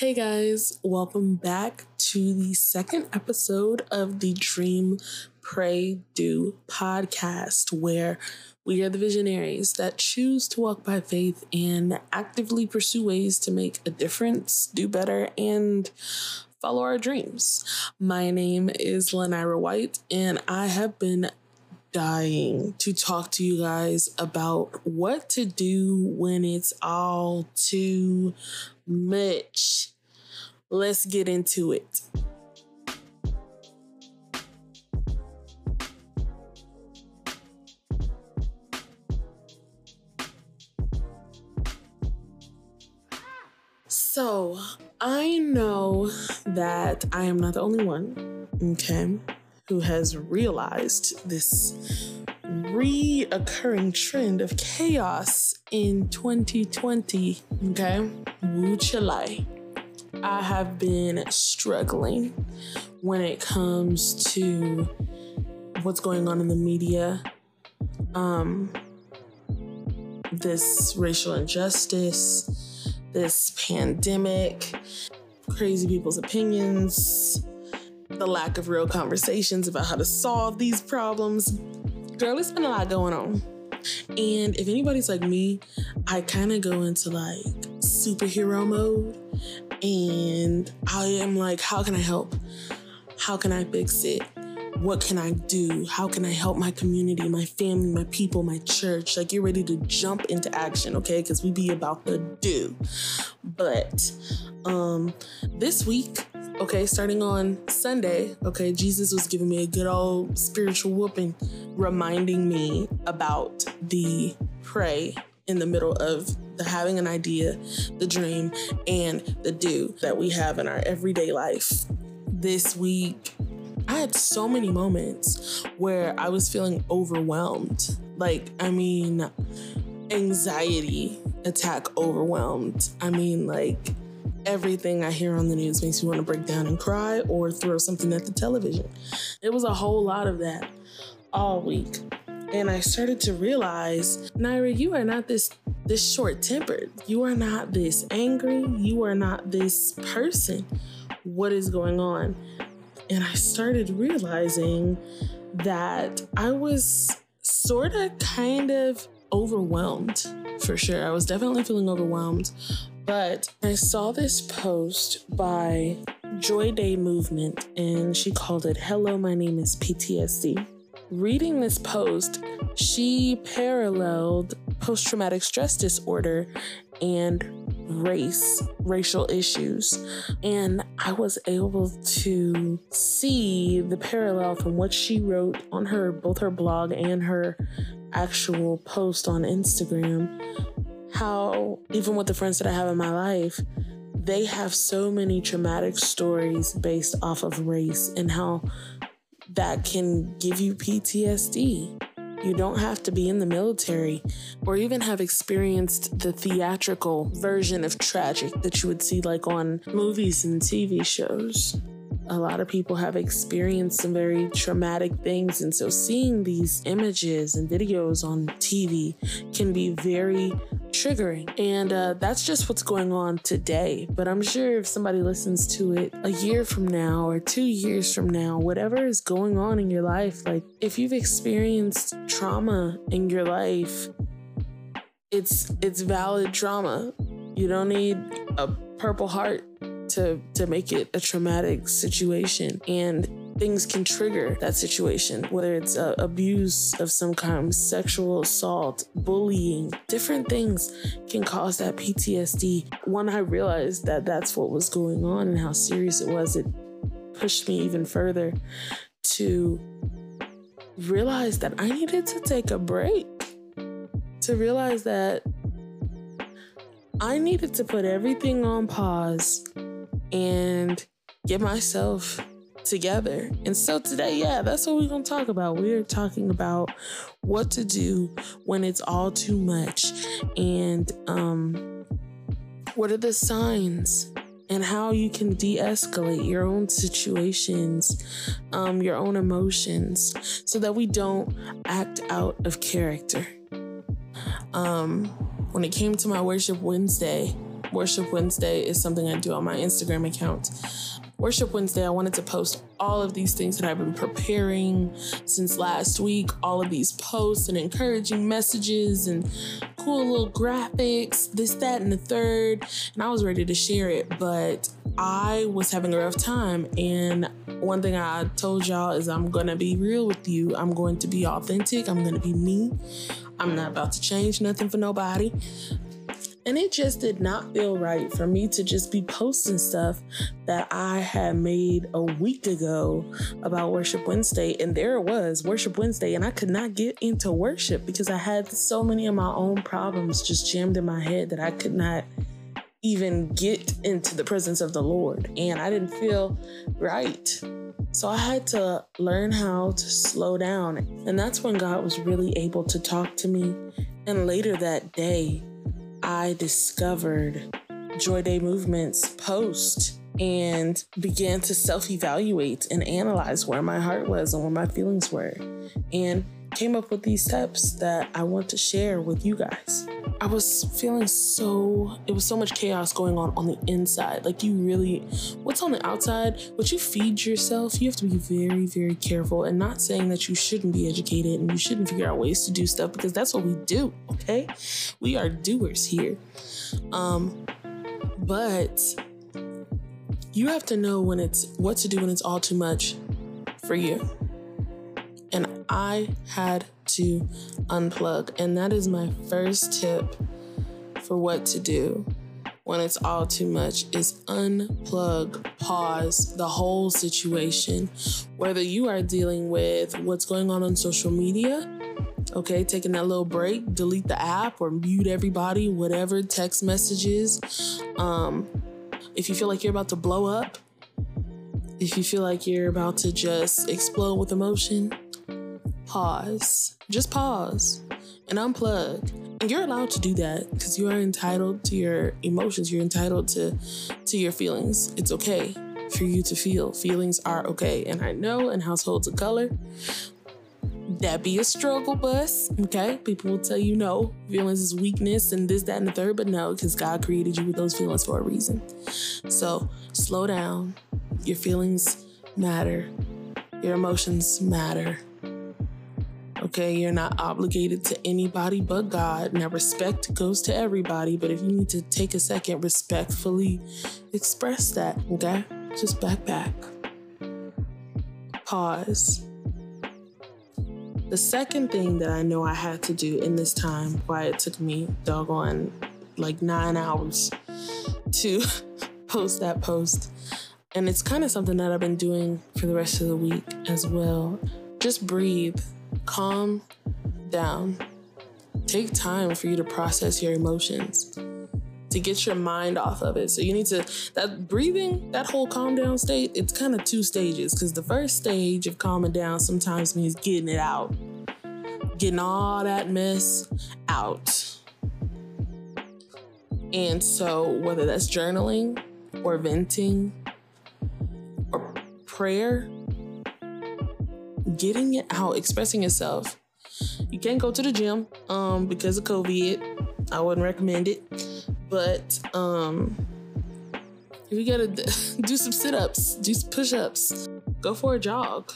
Hey guys, welcome back to the second episode of the Dream, Pray, Do podcast, where we are the visionaries that choose to walk by faith and actively pursue ways to make a difference, do better, and follow our dreams. My name is Lenira White, and I have been dying to talk to you guys about what to do when it's all too much. Let's get into it. So, I know that I am not the only one, okay, who has realized this reoccurring trend of chaos in 2020, okay? Wu Chile. I have been struggling when it comes to what's going on in the media. Um, this racial injustice, this pandemic, crazy people's opinions, the lack of real conversations about how to solve these problems. Girl, it's been a lot going on. And if anybody's like me, I kind of go into like superhero mode and I am like, how can I help? How can I fix it? What can I do? How can I help my community, my family, my people, my church? Like, you're ready to jump into action, okay? Because we be about to do. But um this week, okay, starting on Sunday, okay, Jesus was giving me a good old spiritual whooping, reminding me about the pray in the middle of the having an idea, the dream, and the do that we have in our everyday life. This week, I had so many moments where I was feeling overwhelmed. Like, I mean, anxiety attack overwhelmed. I mean, like, everything I hear on the news makes me want to break down and cry or throw something at the television. It was a whole lot of that all week. And I started to realize, Naira, you are not this this short-tempered. You are not this angry. You are not this person. What is going on? And I started realizing that I was sort of kind of overwhelmed for sure. I was definitely feeling overwhelmed. But I saw this post by Joy Day Movement and she called it Hello, My Name is PTSD. Reading this post, she paralleled post traumatic stress disorder and race, racial issues. And I was able to see the parallel from what she wrote on her, both her blog and her actual post on Instagram. How, even with the friends that I have in my life, they have so many traumatic stories based off of race and how that can give you PTSD. You don't have to be in the military or even have experienced the theatrical version of tragic that you would see like on movies and TV shows. A lot of people have experienced some very traumatic things, and so seeing these images and videos on TV can be very triggering. And uh, that's just what's going on today. But I'm sure if somebody listens to it a year from now or two years from now, whatever is going on in your life, like if you've experienced trauma in your life, it's it's valid trauma. You don't need a purple heart to to make it a traumatic situation and things can trigger that situation whether it's uh, abuse of some kind sexual assault bullying different things can cause that ptsd when i realized that that's what was going on and how serious it was. It pushed me even further to realize that i needed to take a break to realize that I needed to put everything on pause and get myself together. And so today, yeah, that's what we're going to talk about. We're talking about what to do when it's all too much and um what are the signs and how you can de-escalate your own situations, um your own emotions so that we don't act out of character. Um when it came to my worship Wednesday, Worship Wednesday is something I do on my Instagram account. Worship Wednesday, I wanted to post all of these things that I've been preparing since last week, all of these posts and encouraging messages and cool little graphics, this, that, and the third. And I was ready to share it, but I was having a rough time. And one thing I told y'all is I'm gonna be real with you. I'm going to be authentic. I'm gonna be me. I'm not about to change nothing for nobody. And it just did not feel right for me to just be posting stuff that I had made a week ago about Worship Wednesday. And there it was, Worship Wednesday. And I could not get into worship because I had so many of my own problems just jammed in my head that I could not even get into the presence of the Lord. And I didn't feel right. So I had to learn how to slow down. And that's when God was really able to talk to me. And later that day, I discovered Joy Day Movement's post and began to self evaluate and analyze where my heart was and where my feelings were. And came up with these steps that I want to share with you guys. I was feeling so, it was so much chaos going on on the inside. Like, you really, what's on the outside, what you feed yourself, you have to be very, very careful. And not saying that you shouldn't be educated and you shouldn't figure out ways to do stuff because that's what we do, okay? We are doers here. Um, but you have to know when it's what to do when it's all too much for you and I had to unplug. And that is my first tip for what to do when it's all too much is unplug, pause the whole situation. Whether you are dealing with what's going on on social media, okay, taking that little break, delete the app or mute everybody, whatever, text messages. Um, if you feel like you're about to blow up, if you feel like you're about to just explode with emotion, pause. Just pause and unplug. And you're allowed to do that because you are entitled to your emotions. You're entitled to to your feelings. It's okay for you to feel. Feelings are okay. And I know in households of color, that be a struggle bus. Okay. People will tell you no, feelings is weakness and this, that, and the third, but no, because God created you with those feelings for a reason. So slow down. Your feelings matter. Your emotions matter. Okay, you're not obligated to anybody but God. Now, respect goes to everybody, but if you need to take a second, respectfully express that. Okay, just back back. Pause. The second thing that I know I had to do in this time, why it took me doggone like nine hours to post that post, and it's kind of something that I've been doing for the rest of the week as well. Just breathe calm down. Take time for you to process your emotions, to get your mind off of it. So you need to, that breathing, that whole calm down state, it's kind of two stages. Because the first stage of calming down sometimes means getting it out, getting all that mess out. And so, whether that's journaling or venting or prayer, getting it out, expressing yourself. You can't go to the gym um, because of COVID. I wouldn't recommend it. But um, you gotta do some sit ups, do some push ups, go for a jog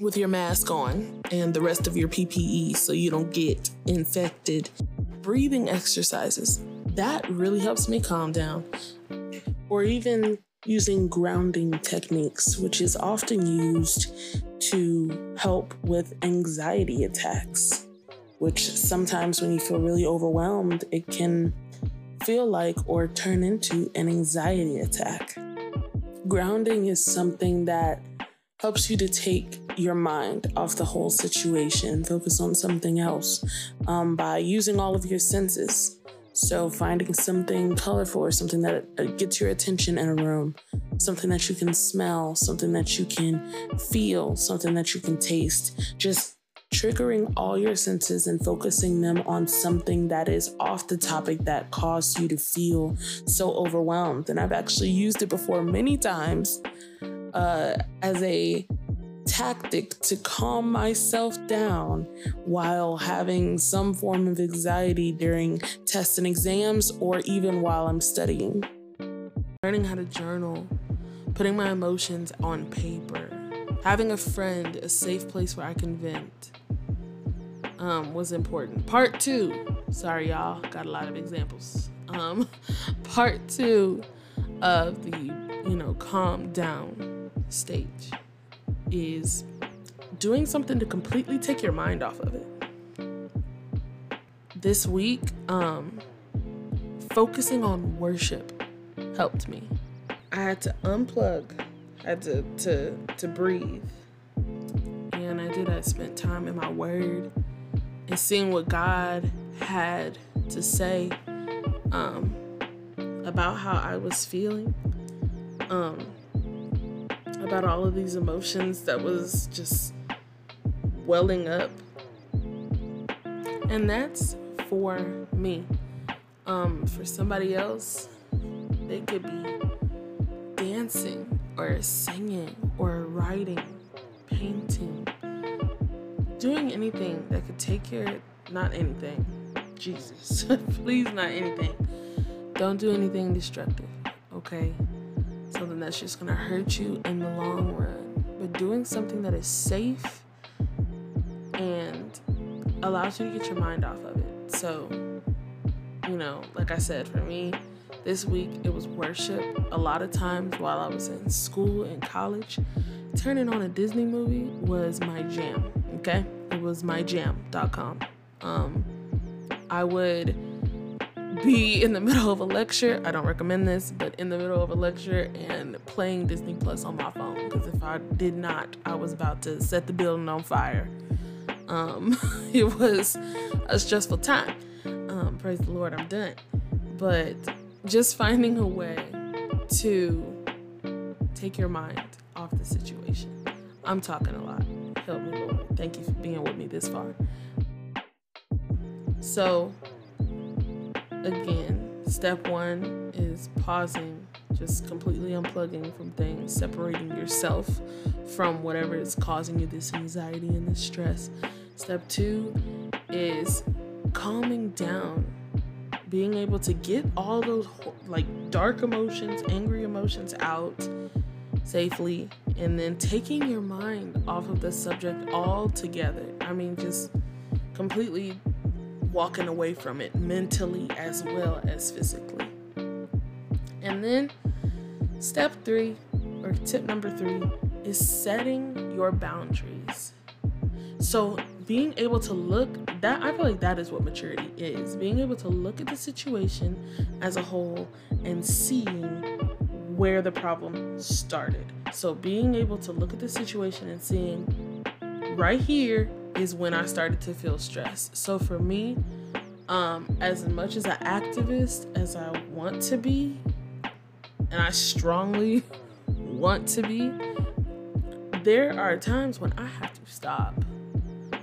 with your mask on and the rest of your PPE so you don't get infected. Breathing exercises that really helps me calm down. Or even using grounding techniques, which is often used to help with anxiety attacks, which sometimes when you feel really overwhelmed, it can feel like or turn into an anxiety attack. Grounding is something that helps you to take your mind off the whole situation, focus on something else um, by using all of your senses. So, finding something colorful or something that uh, gets your attention in a room, something that you can smell, something that you can feel, something that you can taste, just triggering all your senses and focusing them on something that is off the topic that caused you to feel so overwhelmed. And I've actually used it before many times uh, as a tactic to calm myself down while having some form of anxiety during tests and exams or even while I'm studying. Learning how to journal, putting my emotions on paper, having a friend, a safe place where I can vent um, was important. Part two, sorry y'all, got a lot of examples. Um, part two of the, you know, calm down stage is doing something to completely take your mind off of it. This week, um, focusing on worship helped me. I had to unplug, I had to to to breathe. And I did. I spent time in my word and seeing what God had to say um, about how I was feeling. Um, about all of these emotions that was just welling up. And that's for me. Um, for somebody else, they could be dancing or singing or writing, painting, doing anything that could take care not anything. Jesus. Please not anything. Don't do anything destructive, okay? Something that's just gonna hurt you in the long run, but doing something that is safe and allows you to get your mind off of it. So, you know, like I said, for me, this week it was worship. A lot of times while I was in school and college, turning on a Disney movie was my jam. Okay, it was myjam.com. Um, I would be in the middle of a lecture. I don't recommend this, but in the middle of a lecture and playing Disney Plus on my phone. Because if I did not, I was about to set the building on fire. Um, it was a stressful time. Um, praise the Lord, I'm done. But just finding a way to take your mind off the situation. I'm talking a lot. Help me, Lord. Thank you for being with me this far. So, again, step one is pausing, just completely unplugging from things, separating yourself from whatever is causing you this anxiety and this stress. Step two is calming down, being able to get all those like dark emotions, angry emotions out safely, and then taking your mind off of the subject altogether. I mean, just completely walking away from it mentally as well as physically. And then step three, or tip number three, is setting your boundaries. So being able to look that I feel like that is what maturity is. Being able to look at the situation as a whole and seeing where the problem started. So being able to look at the situation and seeing right here is when I started to feel stressed. So for me, um, as much as an activist as I want to be, and I strongly want to be, there are times when I have to stop.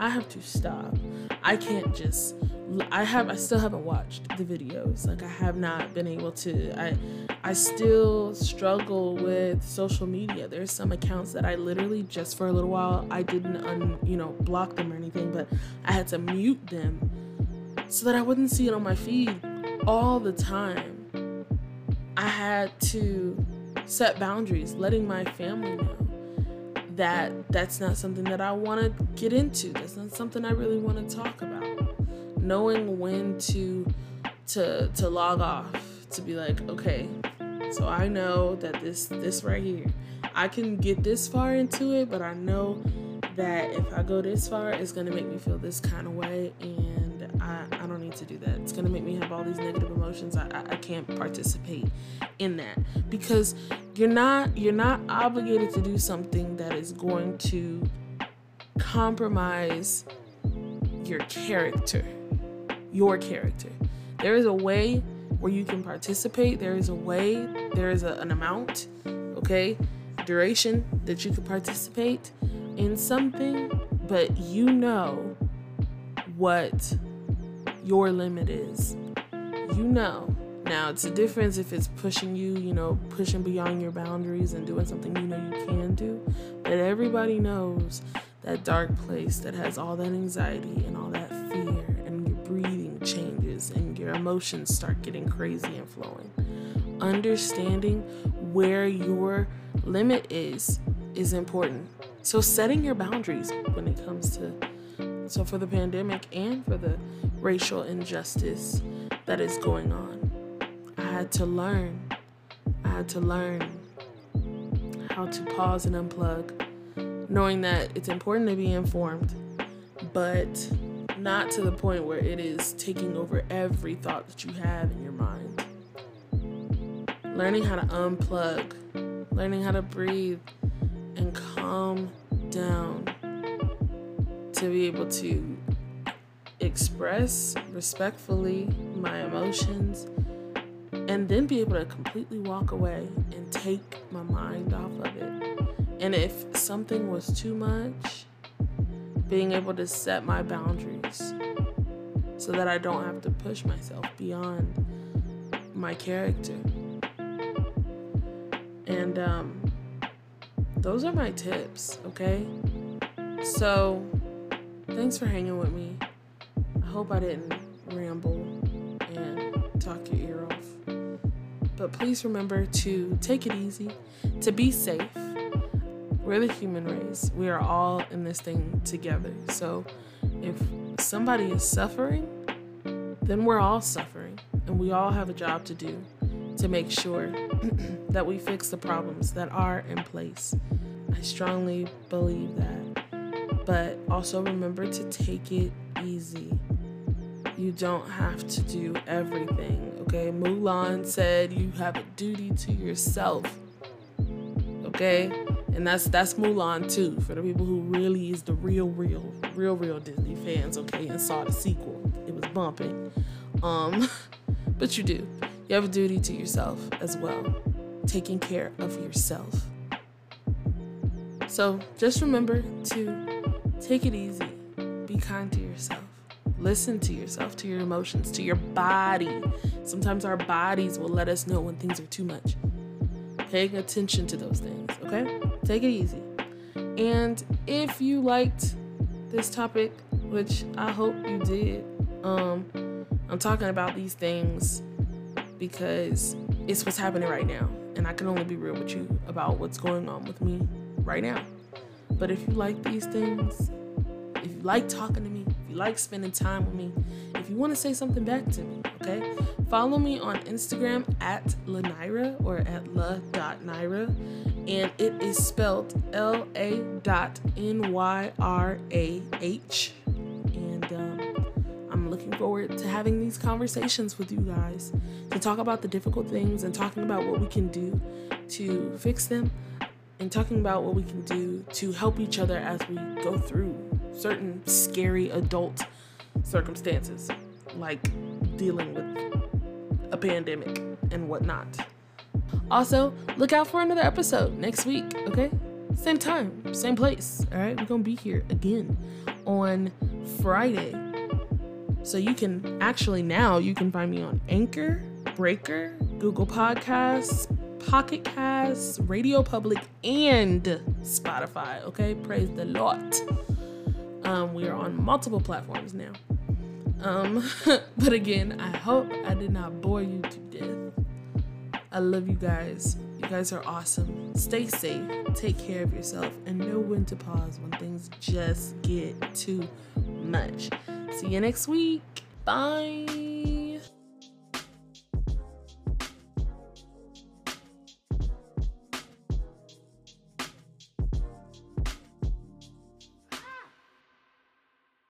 I have to stop. I can't just I have I still haven't watched the videos. Like I have not been able to. I I still struggle with social media. There's some accounts that I literally just for a little while I didn't un, you know block them or anything, but I had to mute them so that I wouldn't see it on my feed all the time. I had to set boundaries, letting my family know that that's not something that I want to get into. That's not something I really want to talk about. Knowing when to to to log off, to be like, okay, so I know that this this right here, I can get this far into it, but I know that if I go this far, it's gonna make me feel this kind of way, and To do that. It's gonna make me have all these negative emotions. I, I, I can't participate in that because you're not you're not obligated to do something that is going to compromise your character. Your character. There is a way where you can participate. There is a way. There is a, an amount. Okay, duration that you can participate in something, but you know what your limit is. You know Now, it's a difference if it's pushing you, you know, pushing beyond your boundaries and doing something you know you can do. But everybody knows that dark place that has all that anxiety and all that fear, and your breathing changes and your emotions start getting crazy and flowing. Understanding where your limit is is important. So, setting your boundaries when it comes to so for the pandemic and for the racial injustice that is going on I had to learn. I had to learn how to pause and unplug, knowing that it's important to be informed, but not to the point where it is taking over every thought that you have in your mind. Learning how to unplug, learning how to breathe and calm down to be able to express respectfully my emotions and then be able to completely walk away and take my mind off of it. And if something was too much, being able to set my boundaries so that I don't have to push myself beyond my character. And um, those are my tips, okay? So, thanks for hanging with me. I hope I didn't ramble and talk your ear off. But please remember to take it easy, to be safe. We're the human race. We are all in this thing together. So if somebody is suffering, then we're all suffering. And we all have a job to do to make sure that we fix the problems that are in place. I strongly believe that. But also remember to take it easy. You don't have to do everything, okay? Mulan said you have a duty to yourself. Okay? And that's that's Mulan too, for the people who really is the real, real, real, real Disney fans, okay, and saw the sequel. It was bumping. Um, but you do. You have a duty to yourself as well. Taking care of yourself. So just remember to take it easy. Be kind to yourself. Listen to yourself, to your emotions, to your body. Sometimes our bodies will let us know when things are too much. Paying attention to those things, okay? Take it easy. And if you liked this topic, which I hope you did, um, I'm talking about these things because it's what's happening right now. And I can only be real with you about what's going on with me right now. But if you like these things, if you like talking to me, if you like spending time with me, if you want to say something back to me, okay? Follow me on Instagram at Lanira or at la.nyrah. And it is spelled L A dot N Y R A H. And um, I'm looking forward to having these conversations with you guys to talk about the difficult things and talking about what we can do to fix them and talking about what we can do to help each other as we go through certain scary adult circumstances, like dealing with a pandemic and whatnot. Also, look out for another episode next week, okay? Same time, same place, all right? We're gonna be here again on Friday. So you can actually now you can find me on Anchor, Breaker, Google Podcasts, Pocket Casts, Radio Public, and Spotify. Okay, praise the Lord. Um, we are on multiple platforms now. Um, but again, I hope I did not bore you to death. I love you guys. You guys are awesome. Stay safe, take care of yourself, and know when to pause when things just get too much. See you next week. Bye.